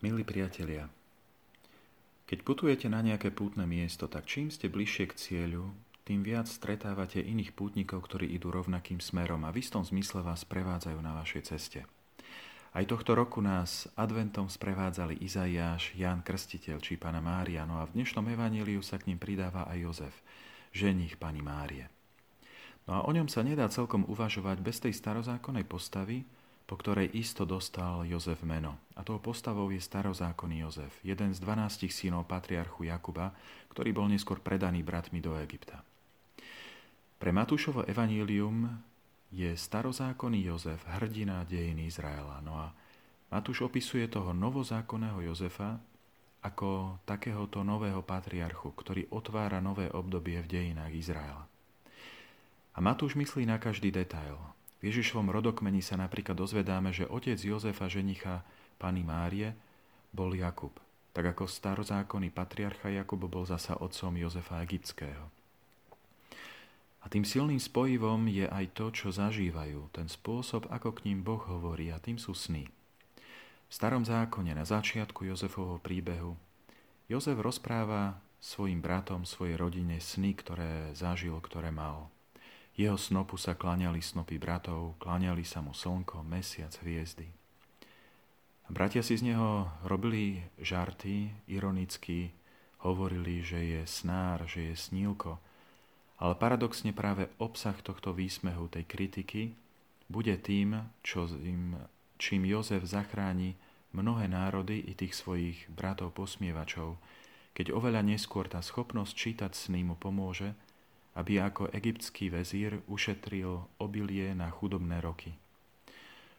Milí priatelia, keď putujete na nejaké pútne miesto, tak čím ste bližšie k cieľu, tým viac stretávate iných pútnikov, ktorí idú rovnakým smerom a v istom zmysle vás prevádzajú na vašej ceste. Aj tohto roku nás adventom sprevádzali Izaiáš, Ján Krstiteľ či Pana Mária, no a v dnešnom evaníliu sa k ním pridáva aj Jozef, ženich Pani Márie. No a o ňom sa nedá celkom uvažovať bez tej starozákonnej postavy, po ktorej isto dostal Jozef meno. A tou postavou je starozákonný Jozef, jeden z dvanástich synov patriarchu Jakuba, ktorý bol neskôr predaný bratmi do Egypta. Pre Matúšovo evanílium je starozákonný Jozef hrdina dejiny Izraela. No a Matúš opisuje toho novozákonného Jozefa ako takéhoto nového patriarchu, ktorý otvára nové obdobie v dejinách Izraela. A Matúš myslí na každý detail, v Ježišovom rodokmeni sa napríklad dozvedáme, že otec Jozefa ženicha Pany Márie bol Jakub, tak ako starozákonný patriarcha Jakub bol zasa otcom Jozefa Egyptského. A tým silným spojivom je aj to, čo zažívajú, ten spôsob, ako k ním Boh hovorí, a tým sú sny. V starom zákone na začiatku Jozefovho príbehu Jozef rozpráva svojim bratom, svojej rodine sny, ktoré zažil, ktoré mal. Jeho snopu sa kláňali snopy bratov, kláňali sa mu slnko, mesiac, hviezdy. Bratia si z neho robili žarty, ironicky, hovorili, že je snár, že je snílko, ale paradoxne práve obsah tohto výsmehu, tej kritiky, bude tým, čo im, čím Jozef zachráni mnohé národy i tých svojich bratov posmievačov, keď oveľa neskôr tá schopnosť čítať sny mu pomôže, aby ako egyptský vezír ušetril obilie na chudobné roky.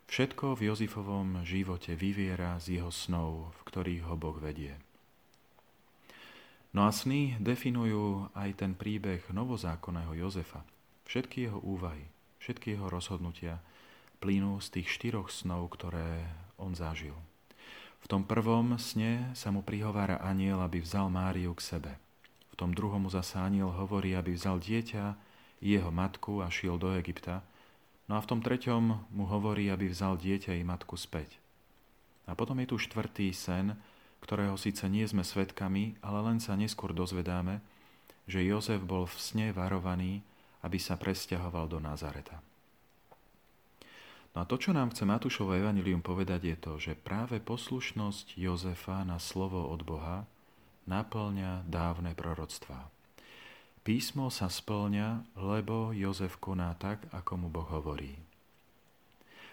Všetko v Jozifovom živote vyviera z jeho snov, v ktorých ho Boh vedie. No a sny definujú aj ten príbeh novozákonného Jozefa. Všetky jeho úvahy, všetky jeho rozhodnutia plynú z tých štyroch snov, ktoré on zažil. V tom prvom sne sa mu prihovára aniel, aby vzal Máriu k sebe – tom druhom zasa hovorí, aby vzal dieťa jeho matku a šiel do Egypta. No a v tom treťom mu hovorí, aby vzal dieťa i matku späť. A potom je tu štvrtý sen, ktorého síce nie sme svetkami, ale len sa neskôr dozvedáme, že Jozef bol v sne varovaný, aby sa presťahoval do Nazareta. No a to, čo nám chce Matúšovo evanilium povedať, je to, že práve poslušnosť Jozefa na slovo od Boha naplňa dávne proroctvá. Písmo sa splňa, lebo Jozef koná tak, ako mu Boh hovorí.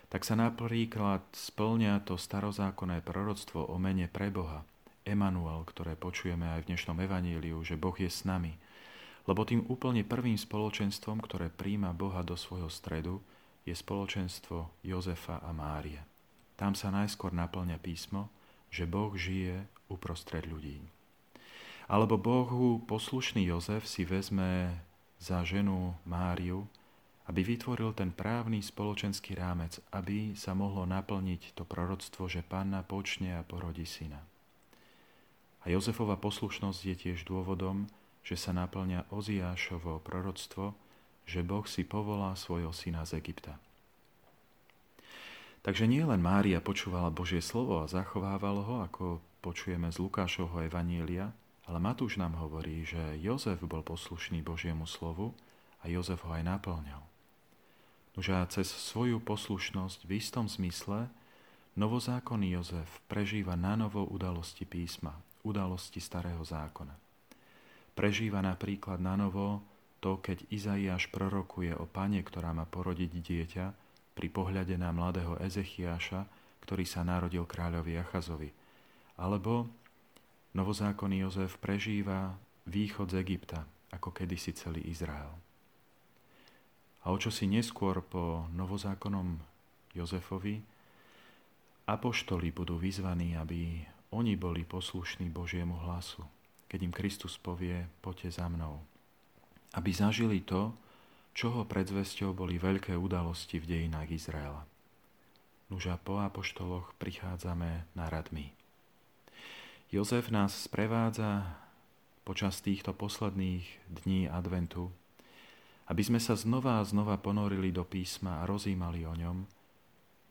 Tak sa napríklad splňa to starozákonné proroctvo o mene pre Boha, Emanuel, ktoré počujeme aj v dnešnom evaníliu, že Boh je s nami. Lebo tým úplne prvým spoločenstvom, ktoré príjma Boha do svojho stredu, je spoločenstvo Jozefa a Márie. Tam sa najskôr naplňa písmo, že Boh žije uprostred ľudí. Alebo Bohu poslušný Jozef si vezme za ženu Máriu, aby vytvoril ten právny spoločenský rámec, aby sa mohlo naplniť to proroctvo, že panna počne a porodí syna. A Jozefova poslušnosť je tiež dôvodom, že sa naplňa Oziášovo proroctvo, že Boh si povolá svojho syna z Egypta. Takže nie len Mária počúvala Božie slovo a zachovávalo ho, ako počujeme z Lukášovho Evanielia, ale Matúš nám hovorí, že Jozef bol poslušný Božiemu slovu a Jozef ho aj naplňal. Nože a cez svoju poslušnosť v istom zmysle novozákonný Jozef prežíva na novo udalosti písma, udalosti starého zákona. Prežíva napríklad na novo to, keď Izaiáš prorokuje o pane, ktorá má porodiť dieťa, pri pohľade na mladého Ezechiáša, ktorý sa narodil kráľovi Achazovi. Alebo Novozákonný Jozef prežíva východ z Egypta, ako kedysi celý Izrael. A o čo si neskôr po novozákonnom Jozefovi, apoštoli budú vyzvaní, aby oni boli poslušní Božiemu hlasu, keď im Kristus povie, poďte za mnou. Aby zažili to, čoho predzvesťou boli veľké udalosti v dejinách Izraela. Nuža po apoštoloch prichádzame na radmi. Jozef nás sprevádza počas týchto posledných dní adventu, aby sme sa znova a znova ponorili do písma a rozímali o ňom,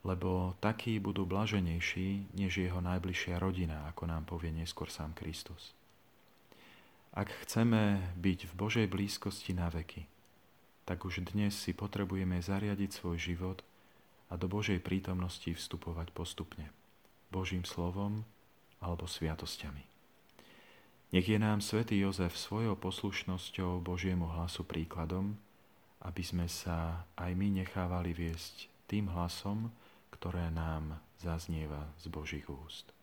lebo takí budú blaženejší než jeho najbližšia rodina, ako nám povie neskôr sám Kristus. Ak chceme byť v Božej blízkosti na veky, tak už dnes si potrebujeme zariadiť svoj život a do Božej prítomnosti vstupovať postupne, Božím slovom alebo sviatosťami. Nech je nám svätý Jozef svojou poslušnosťou Božiemu hlasu príkladom, aby sme sa aj my nechávali viesť tým hlasom, ktoré nám zaznieva z Božích úst.